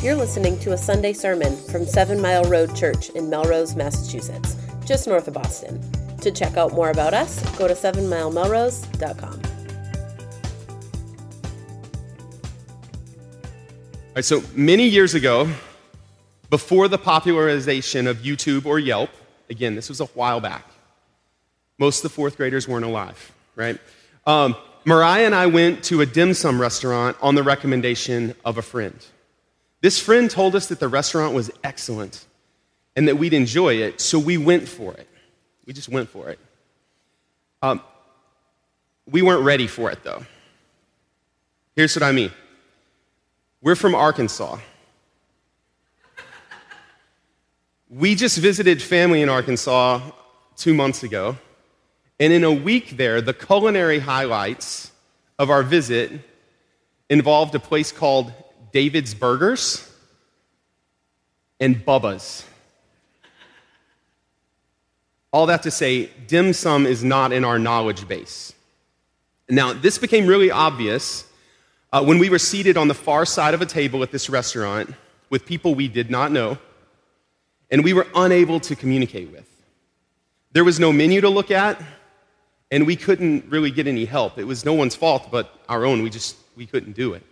You're listening to a Sunday sermon from Seven Mile Road Church in Melrose, Massachusetts, just north of Boston. To check out more about us, go to sevenmilemelrose.com. All right, so many years ago, before the popularization of YouTube or Yelp, again, this was a while back, most of the fourth graders weren't alive, right? Um, Mariah and I went to a dim sum restaurant on the recommendation of a friend. This friend told us that the restaurant was excellent and that we'd enjoy it, so we went for it. We just went for it. Um, we weren't ready for it, though. Here's what I mean we're from Arkansas. We just visited family in Arkansas two months ago, and in a week there, the culinary highlights of our visit involved a place called David's Burgers and Bubba's. All that to say, dim sum is not in our knowledge base. Now, this became really obvious uh, when we were seated on the far side of a table at this restaurant with people we did not know and we were unable to communicate with. There was no menu to look at, and we couldn't really get any help. It was no one's fault but our own. We just we couldn't do it.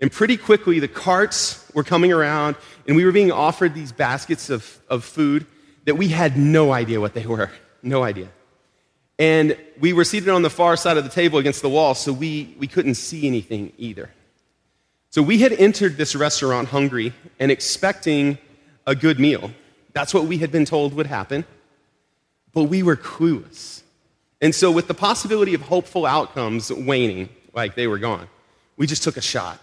And pretty quickly, the carts were coming around, and we were being offered these baskets of, of food that we had no idea what they were. No idea. And we were seated on the far side of the table against the wall, so we, we couldn't see anything either. So we had entered this restaurant hungry and expecting a good meal. That's what we had been told would happen. But we were clueless. And so, with the possibility of hopeful outcomes waning, like they were gone, we just took a shot.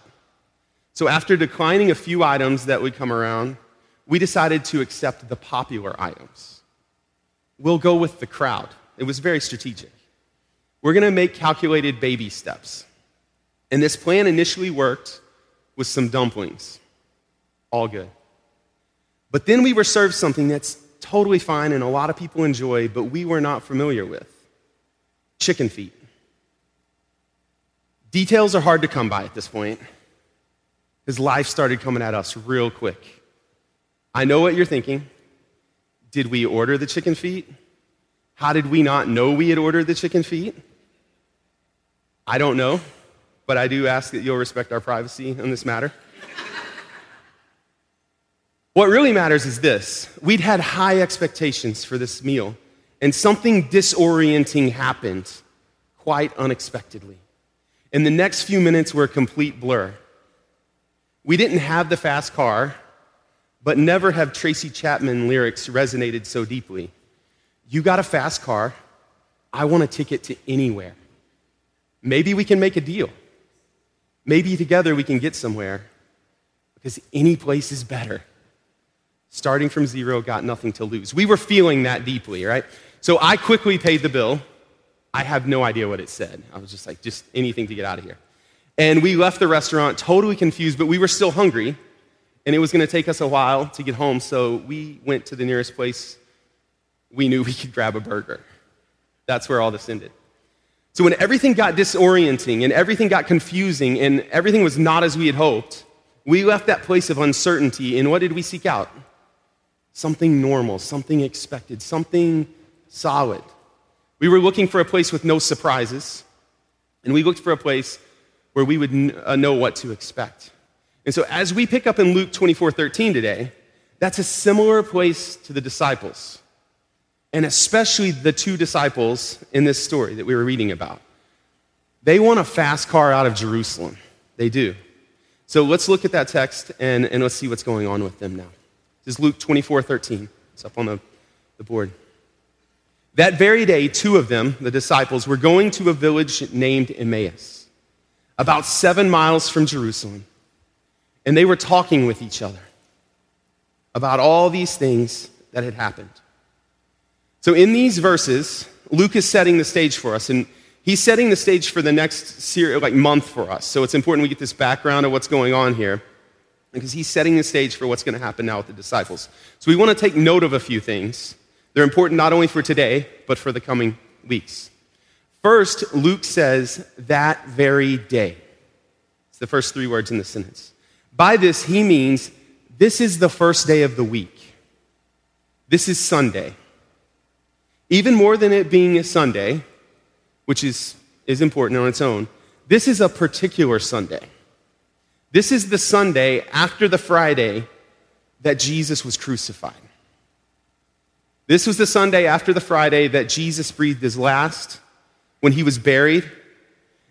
So, after declining a few items that would come around, we decided to accept the popular items. We'll go with the crowd. It was very strategic. We're going to make calculated baby steps. And this plan initially worked with some dumplings. All good. But then we were served something that's totally fine and a lot of people enjoy, but we were not familiar with chicken feet. Details are hard to come by at this point because life started coming at us real quick. I know what you're thinking. Did we order the chicken feet? How did we not know we had ordered the chicken feet? I don't know, but I do ask that you'll respect our privacy in this matter. What really matters is this we'd had high expectations for this meal, and something disorienting happened quite unexpectedly. And the next few minutes were a complete blur. We didn't have the fast car, but never have Tracy Chapman lyrics resonated so deeply. You got a fast car, I want a ticket to anywhere. Maybe we can make a deal. Maybe together we can get somewhere because any place is better starting from zero, got nothing to lose. We were feeling that deeply, right? So I quickly paid the bill. I have no idea what it said. I was just like, just anything to get out of here. And we left the restaurant totally confused, but we were still hungry. And it was going to take us a while to get home, so we went to the nearest place we knew we could grab a burger. That's where all this ended. So when everything got disorienting and everything got confusing and everything was not as we had hoped, we left that place of uncertainty, and what did we seek out? something normal, something expected, something solid. We were looking for a place with no surprises, and we looked for a place where we would uh, know what to expect. And so, as we pick up in Luke 24 13 today, that's a similar place to the disciples, and especially the two disciples in this story that we were reading about. They want a fast car out of Jerusalem. They do. So, let's look at that text and, and let's see what's going on with them now. This is Luke 24 13. It's up on the, the board. That very day, two of them, the disciples, were going to a village named Emmaus, about seven miles from Jerusalem. And they were talking with each other about all these things that had happened. So, in these verses, Luke is setting the stage for us, and he's setting the stage for the next like month for us. So, it's important we get this background of what's going on here because he's setting the stage for what's going to happen now with the disciples. So we want to take note of a few things. They're important not only for today, but for the coming weeks. First, Luke says, that very day. It's the first three words in the sentence. By this, he means this is the first day of the week. This is Sunday. Even more than it being a Sunday, which is, is important on its own, this is a particular Sunday. This is the Sunday after the Friday that Jesus was crucified. This was the Sunday after the Friday that Jesus breathed his last when he was buried.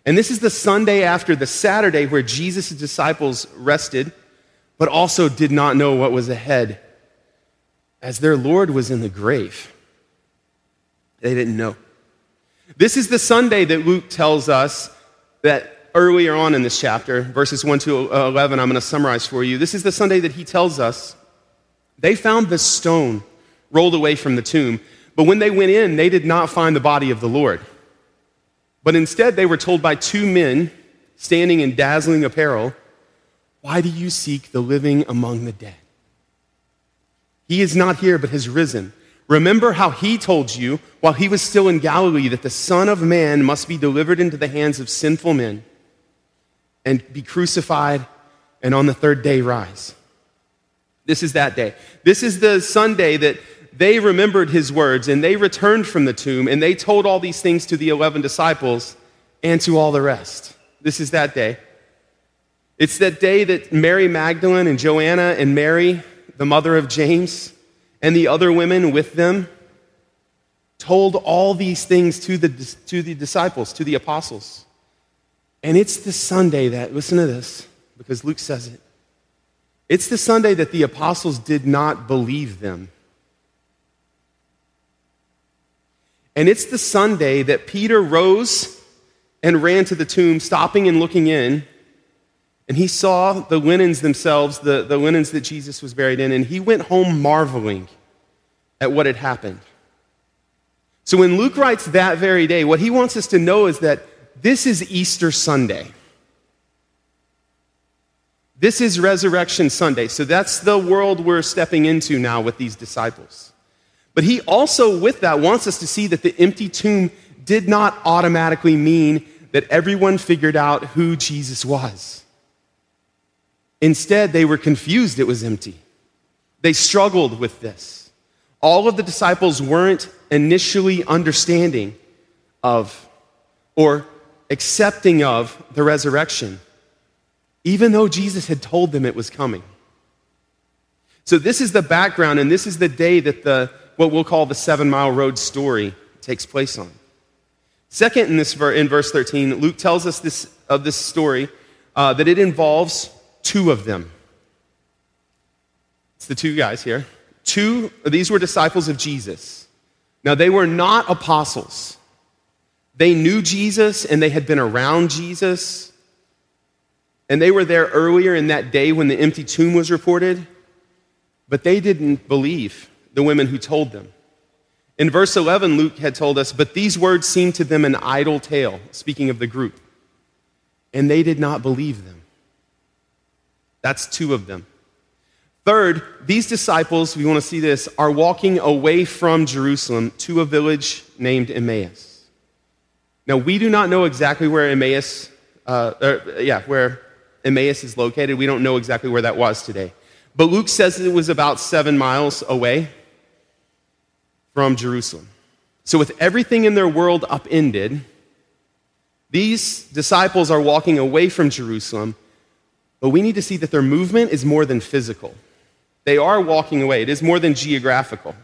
And this is the Sunday after the Saturday where Jesus' disciples rested, but also did not know what was ahead as their Lord was in the grave. They didn't know. This is the Sunday that Luke tells us that earlier on in this chapter, verses 1 to 11, I'm going to summarize for you. This is the Sunday that he tells us they found the stone rolled away from the tomb, but when they went in, they did not find the body of the Lord. But instead, they were told by two men standing in dazzling apparel, Why do you seek the living among the dead? He is not here, but has risen. Remember how he told you while he was still in Galilee that the Son of Man must be delivered into the hands of sinful men and be crucified and on the third day rise. This is that day. This is the Sunday that they remembered his words and they returned from the tomb and they told all these things to the 11 disciples and to all the rest. This is that day. It's that day that Mary Magdalene and Joanna and Mary, the mother of James, and the other women with them told all these things to the, to the disciples, to the apostles. And it's the Sunday that, listen to this, because Luke says it. It's the Sunday that the apostles did not believe them. And it's the Sunday that Peter rose and ran to the tomb, stopping and looking in. And he saw the linens themselves, the, the linens that Jesus was buried in, and he went home marveling at what had happened. So when Luke writes that very day, what he wants us to know is that this is Easter Sunday. This is Resurrection Sunday. So that's the world we're stepping into now with these disciples. But he also, with that, wants us to see that the empty tomb did not automatically mean that everyone figured out who Jesus was. Instead, they were confused it was empty. They struggled with this. All of the disciples weren't initially understanding of or accepting of the resurrection, even though Jesus had told them it was coming. So, this is the background, and this is the day that the, what we'll call the Seven Mile Road story takes place on. Second, in, this, in verse 13, Luke tells us this, of this story uh, that it involves two of them. It's the two guys here. Two, these were disciples of Jesus. Now, they were not apostles. They knew Jesus and they had been around Jesus. And they were there earlier in that day when the empty tomb was reported, but they didn't believe the women who told them. In verse 11, Luke had told us, But these words seemed to them an idle tale, speaking of the group, and they did not believe them. That's two of them. Third, these disciples, we want to see this, are walking away from Jerusalem to a village named Emmaus. Now, we do not know exactly where Emmaus, uh, or, yeah, where Emmaus is located. We don't know exactly where that was today. But Luke says it was about seven miles away from Jerusalem. So, with everything in their world upended, these disciples are walking away from Jerusalem, but we need to see that their movement is more than physical. They are walking away, it is more than geographical.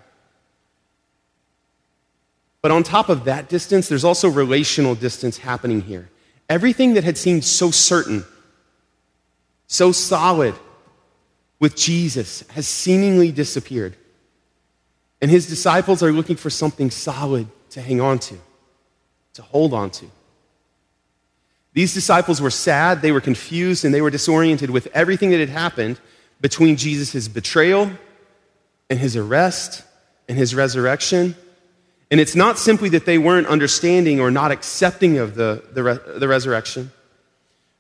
But on top of that distance, there's also relational distance happening here. Everything that had seemed so certain, so solid with Jesus has seemingly disappeared. And his disciples are looking for something solid to hang on to, to hold on to. These disciples were sad, they were confused, and they were disoriented with everything that had happened between Jesus' betrayal and his arrest and his resurrection and it's not simply that they weren't understanding or not accepting of the, the, re- the resurrection.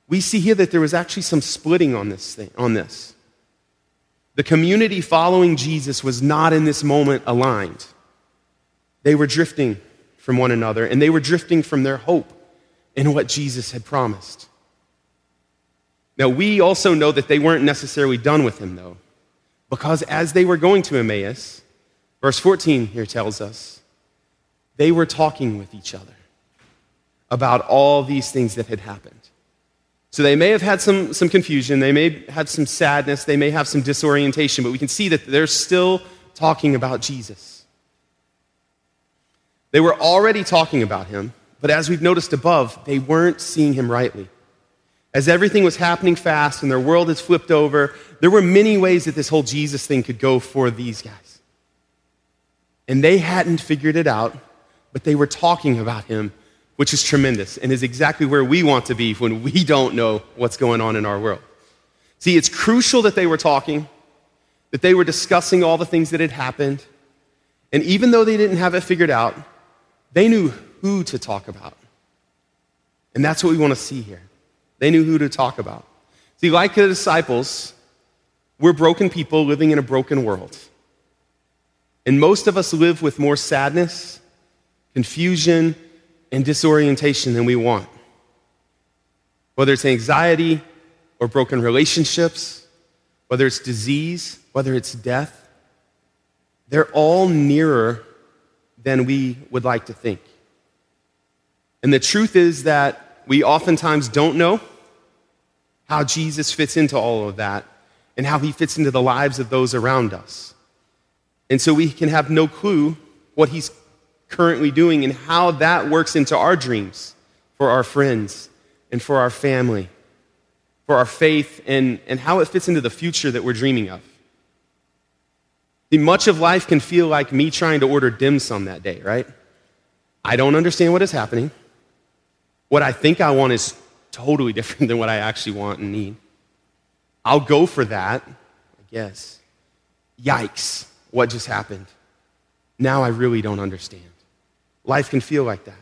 We see here that there was actually some splitting on this, thing, on this. The community following Jesus was not in this moment aligned. They were drifting from one another, and they were drifting from their hope in what Jesus had promised. Now, we also know that they weren't necessarily done with him, though, because as they were going to Emmaus, verse 14 here tells us, they were talking with each other about all these things that had happened. So they may have had some, some confusion, they may have had some sadness, they may have some disorientation, but we can see that they're still talking about Jesus. They were already talking about him, but as we've noticed above, they weren't seeing him rightly. As everything was happening fast and their world has flipped over, there were many ways that this whole Jesus thing could go for these guys. And they hadn't figured it out, but they were talking about him which is tremendous and is exactly where we want to be when we don't know what's going on in our world. See, it's crucial that they were talking, that they were discussing all the things that had happened. And even though they didn't have it figured out, they knew who to talk about. And that's what we want to see here. They knew who to talk about. See, like the disciples, we're broken people living in a broken world. And most of us live with more sadness, confusion, and disorientation than we want. Whether it's anxiety or broken relationships, whether it's disease, whether it's death, they're all nearer than we would like to think. And the truth is that we oftentimes don't know how Jesus fits into all of that and how he fits into the lives of those around us. And so we can have no clue what he's currently doing and how that works into our dreams for our friends and for our family, for our faith, and, and how it fits into the future that we're dreaming of. Much of life can feel like me trying to order dim sum that day, right? I don't understand what is happening. What I think I want is totally different than what I actually want and need. I'll go for that, I guess. Yikes, what just happened? Now I really don't understand. Life can feel like that.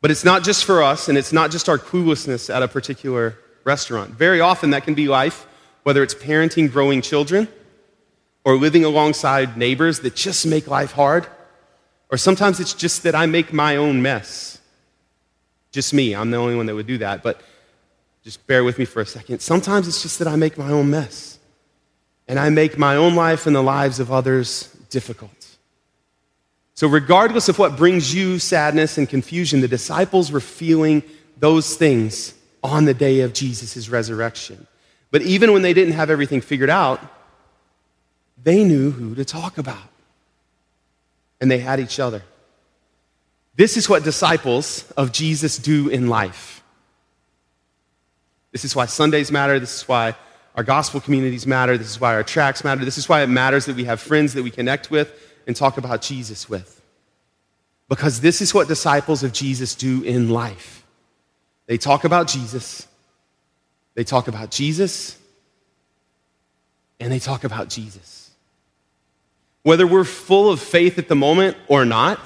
But it's not just for us, and it's not just our cluelessness at a particular restaurant. Very often, that can be life, whether it's parenting growing children or living alongside neighbors that just make life hard, or sometimes it's just that I make my own mess. Just me, I'm the only one that would do that, but just bear with me for a second. Sometimes it's just that I make my own mess, and I make my own life and the lives of others difficult. So, regardless of what brings you sadness and confusion, the disciples were feeling those things on the day of Jesus' resurrection. But even when they didn't have everything figured out, they knew who to talk about. And they had each other. This is what disciples of Jesus do in life. This is why Sundays matter. This is why our gospel communities matter. This is why our tracks matter. This is why it matters that we have friends that we connect with and talk about Jesus with. Because this is what disciples of Jesus do in life. They talk about Jesus, they talk about Jesus, and they talk about Jesus. Whether we're full of faith at the moment or not,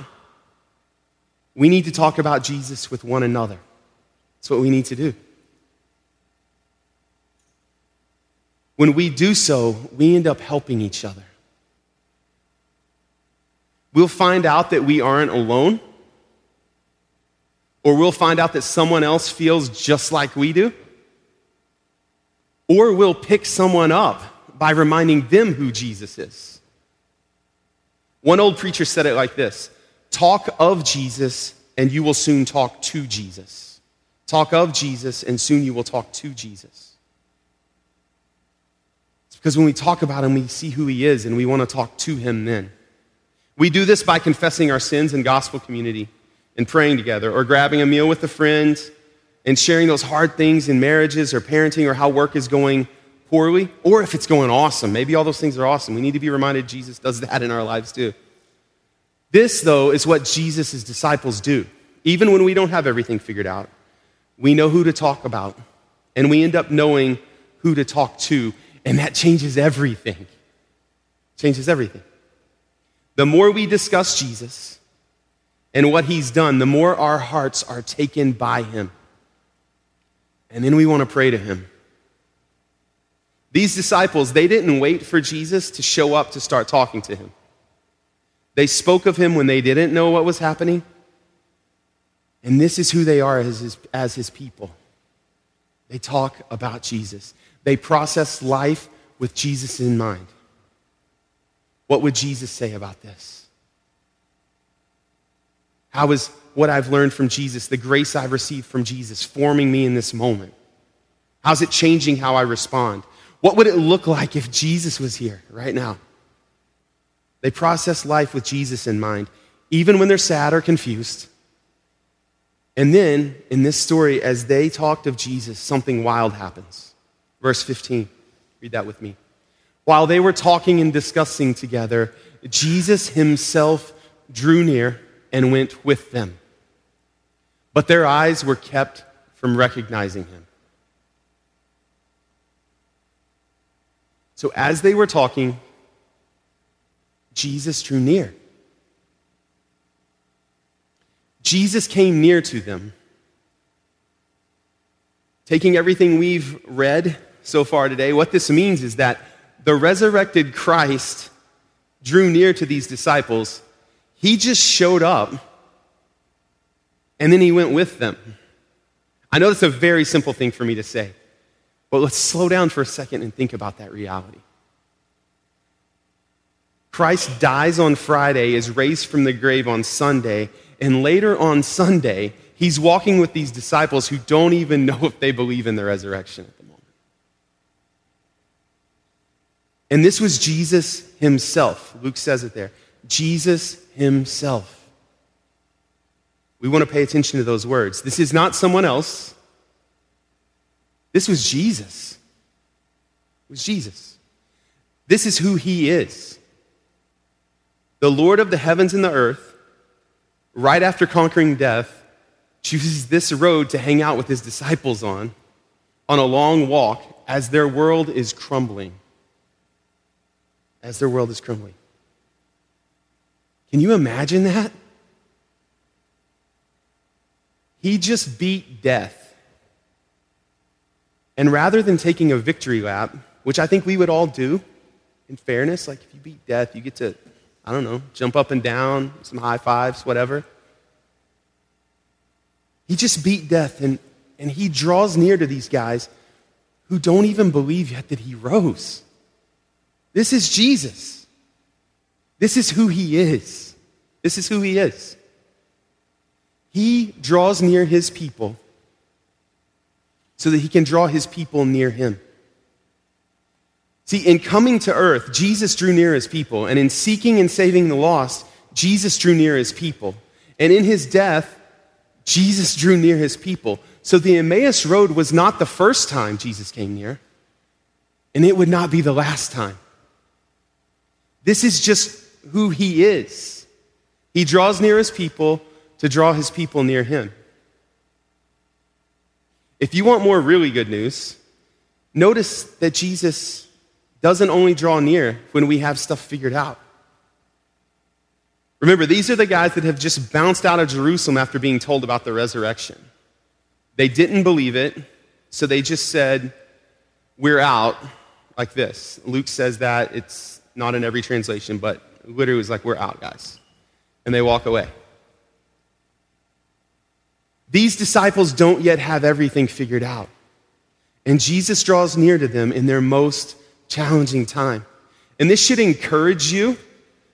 we need to talk about Jesus with one another. That's what we need to do. When we do so, we end up helping each other. We'll find out that we aren't alone, or we'll find out that someone else feels just like we do, or we'll pick someone up by reminding them who Jesus is. One old preacher said it like this Talk of Jesus, and you will soon talk to Jesus. Talk of Jesus, and soon you will talk to Jesus. It's because when we talk about him, we see who he is, and we want to talk to him then. We do this by confessing our sins in gospel community and praying together, or grabbing a meal with a friend and sharing those hard things in marriages or parenting or how work is going poorly, or if it's going awesome. Maybe all those things are awesome. We need to be reminded Jesus does that in our lives too. This, though, is what Jesus' disciples do. Even when we don't have everything figured out, we know who to talk about, and we end up knowing who to talk to, and that changes everything. Changes everything. The more we discuss Jesus and what he's done, the more our hearts are taken by him. And then we want to pray to him. These disciples, they didn't wait for Jesus to show up to start talking to him. They spoke of him when they didn't know what was happening. And this is who they are as his, as his people. They talk about Jesus. They process life with Jesus in mind. What would Jesus say about this? How is what I've learned from Jesus, the grace I've received from Jesus, forming me in this moment? How's it changing how I respond? What would it look like if Jesus was here right now? They process life with Jesus in mind, even when they're sad or confused. And then, in this story, as they talked of Jesus, something wild happens. Verse 15, read that with me. While they were talking and discussing together, Jesus himself drew near and went with them. But their eyes were kept from recognizing him. So as they were talking, Jesus drew near. Jesus came near to them. Taking everything we've read so far today, what this means is that the resurrected Christ drew near to these disciples. He just showed up and then he went with them. I know that's a very simple thing for me to say. But let's slow down for a second and think about that reality. Christ dies on Friday, is raised from the grave on Sunday, and later on Sunday, he's walking with these disciples who don't even know if they believe in the resurrection at the moment. And this was Jesus himself. Luke says it there. Jesus himself. We want to pay attention to those words. This is not someone else. This was Jesus. It was Jesus. This is who he is. The Lord of the heavens and the earth, right after conquering death, chooses this road to hang out with his disciples on, on a long walk as their world is crumbling. As their world is crumbling. Can you imagine that? He just beat death and rather than taking a victory lap, which I think we would all do, in fairness, like if you beat death, you get to, I don't know, jump up and down, some high fives, whatever. He just beat death, and, and he draws near to these guys who don't even believe yet that he rose. This is Jesus. This is who he is. This is who he is. He draws near his people so that he can draw his people near him. See, in coming to earth, Jesus drew near his people, and in seeking and saving the lost, Jesus drew near his people. And in his death, Jesus drew near his people. So the Emmaus Road was not the first time Jesus came near, and it would not be the last time. This is just who he is. He draws near his people to draw his people near him. If you want more really good news, notice that Jesus doesn't only draw near when we have stuff figured out. Remember, these are the guys that have just bounced out of Jerusalem after being told about the resurrection. They didn't believe it, so they just said, We're out, like this. Luke says that. It's not in every translation, but literally was like, We're out, guys. And they walk away. These disciples don't yet have everything figured out. And Jesus draws near to them in their most challenging time. And this should encourage you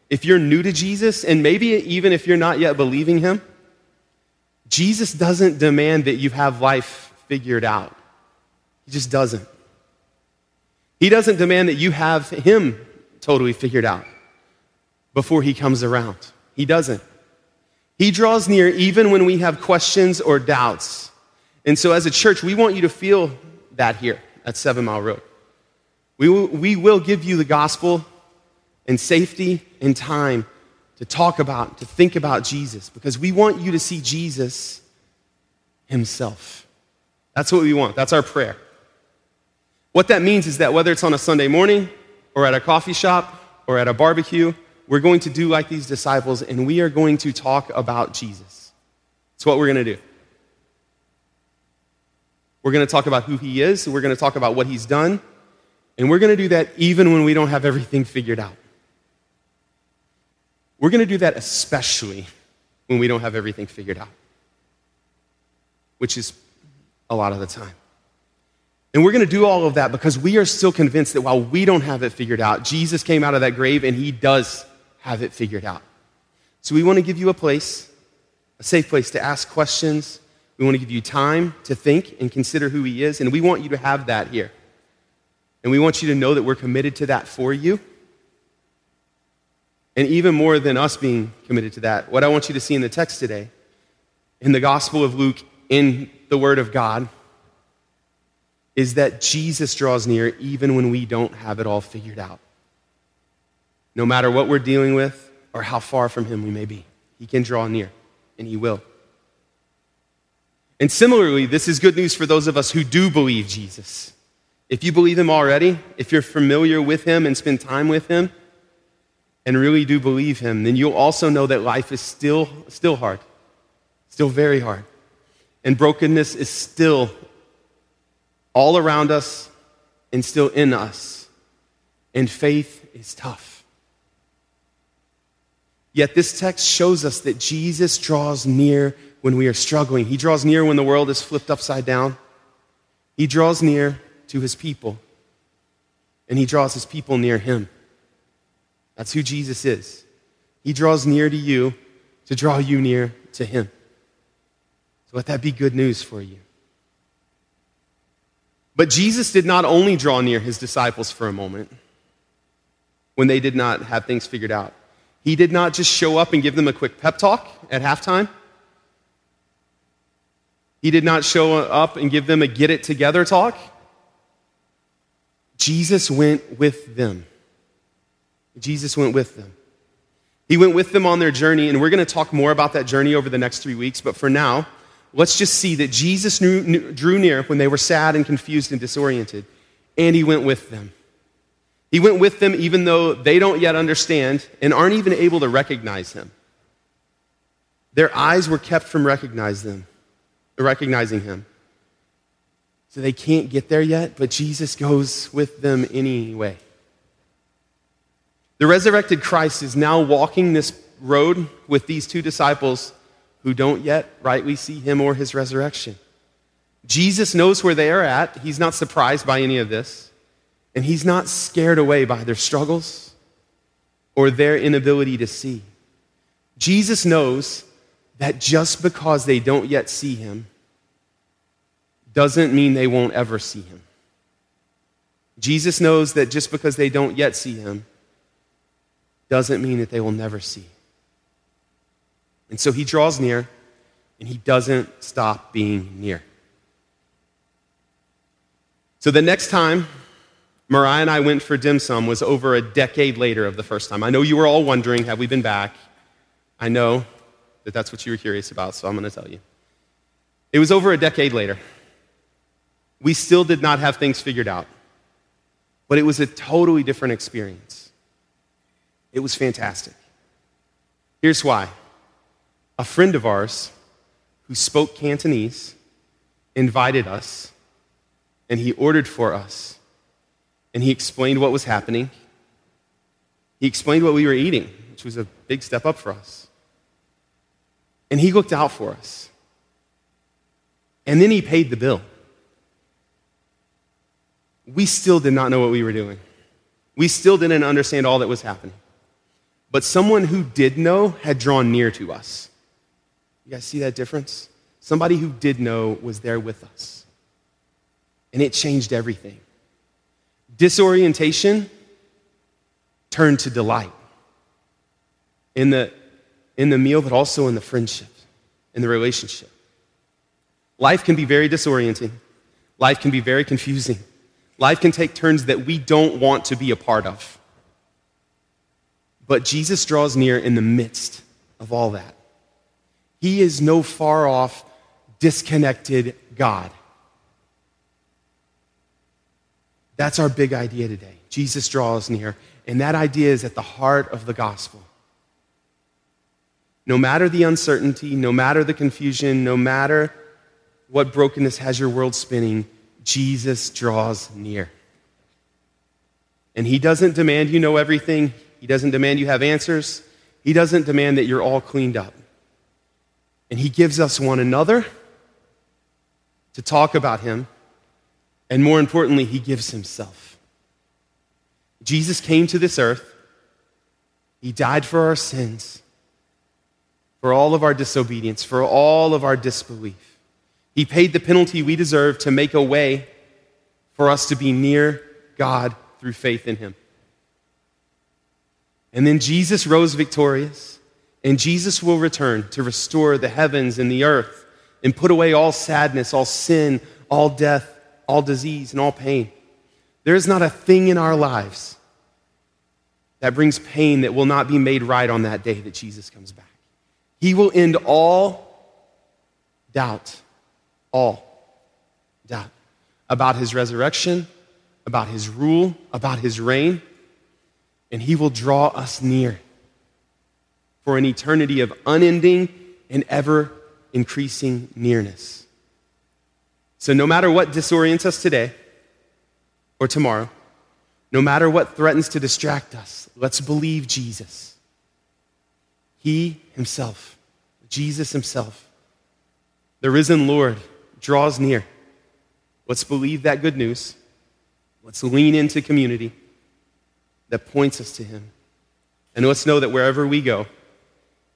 if you're new to Jesus, and maybe even if you're not yet believing him. Jesus doesn't demand that you have life figured out, he just doesn't. He doesn't demand that you have him totally figured out before he comes around. He doesn't. He draws near even when we have questions or doubts. And so, as a church, we want you to feel that here at Seven Mile Road. We will, we will give you the gospel and safety and time to talk about, to think about Jesus, because we want you to see Jesus Himself. That's what we want. That's our prayer. What that means is that whether it's on a Sunday morning or at a coffee shop or at a barbecue we're going to do like these disciples and we are going to talk about Jesus. It's what we're going to do. We're going to talk about who he is, we're going to talk about what he's done, and we're going to do that even when we don't have everything figured out. We're going to do that especially when we don't have everything figured out, which is a lot of the time. And we're going to do all of that because we are still convinced that while we don't have it figured out, Jesus came out of that grave and he does have it figured out. So we want to give you a place, a safe place to ask questions. We want to give you time to think and consider who he is. And we want you to have that here. And we want you to know that we're committed to that for you. And even more than us being committed to that, what I want you to see in the text today, in the Gospel of Luke, in the Word of God, is that Jesus draws near even when we don't have it all figured out. No matter what we're dealing with or how far from Him we may be, He can draw near, and He will. And similarly, this is good news for those of us who do believe Jesus. If you believe Him already, if you're familiar with Him and spend time with Him, and really do believe Him, then you'll also know that life is still, still hard, still very hard. And brokenness is still all around us and still in us. And faith is tough. Yet this text shows us that Jesus draws near when we are struggling. He draws near when the world is flipped upside down. He draws near to his people, and he draws his people near him. That's who Jesus is. He draws near to you to draw you near to him. So let that be good news for you. But Jesus did not only draw near his disciples for a moment when they did not have things figured out. He did not just show up and give them a quick pep talk at halftime. He did not show up and give them a get it together talk. Jesus went with them. Jesus went with them. He went with them on their journey, and we're going to talk more about that journey over the next three weeks. But for now, let's just see that Jesus knew, drew near when they were sad and confused and disoriented, and he went with them. He went with them even though they don't yet understand and aren't even able to recognize him. Their eyes were kept from recognize them, recognizing him. So they can't get there yet, but Jesus goes with them anyway. The resurrected Christ is now walking this road with these two disciples who don't yet rightly see him or his resurrection. Jesus knows where they are at. He's not surprised by any of this. And he's not scared away by their struggles or their inability to see. Jesus knows that just because they don't yet see him doesn't mean they won't ever see him. Jesus knows that just because they don't yet see him doesn't mean that they will never see. And so he draws near and he doesn't stop being near. So the next time Mariah and I went for dim sum was over a decade later of the first time. I know you were all wondering, have we been back? I know that that's what you were curious about, so I'm going to tell you. It was over a decade later. We still did not have things figured out, but it was a totally different experience. It was fantastic. Here's why a friend of ours who spoke Cantonese invited us and he ordered for us and he explained what was happening. He explained what we were eating, which was a big step up for us. And he looked out for us. And then he paid the bill. We still did not know what we were doing. We still didn't understand all that was happening. But someone who did know had drawn near to us. You guys see that difference? Somebody who did know was there with us. And it changed everything. Disorientation turned to delight in the, in the meal, but also in the friendship, in the relationship. Life can be very disorienting, life can be very confusing. Life can take turns that we don't want to be a part of. But Jesus draws near in the midst of all that. He is no far off, disconnected God. That's our big idea today. Jesus draws near, and that idea is at the heart of the gospel. No matter the uncertainty, no matter the confusion, no matter what brokenness has your world spinning, Jesus draws near. And he doesn't demand you know everything, he doesn't demand you have answers, he doesn't demand that you're all cleaned up. And he gives us one another to talk about him And more importantly, he gives himself. Jesus came to this earth, he died for our sins, for all of our disobedience, for all of our disbelief. He paid the penalty we deserve to make a way for us to be near God through faith in him. And then Jesus rose victorious, and Jesus will return to restore the heavens and the earth and put away all sadness, all sin, all death, all disease, and all pain. There is not a thing in our lives that brings pain that will not be made right on that day that Jesus comes back. He will end all doubt, all doubt about his resurrection, about his rule, about his reign and He will draw us near for an eternity of unending and ever increasing nearness. So, no matter what disorients us today or tomorrow, no matter what threatens to distract us, let's believe Jesus. He Himself, Jesus Himself, the risen Lord, draws near. Let's believe that good news. Let's lean into community that points us to Him. And let's know that wherever we go,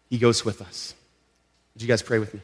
He goes with us. Would you guys pray with me?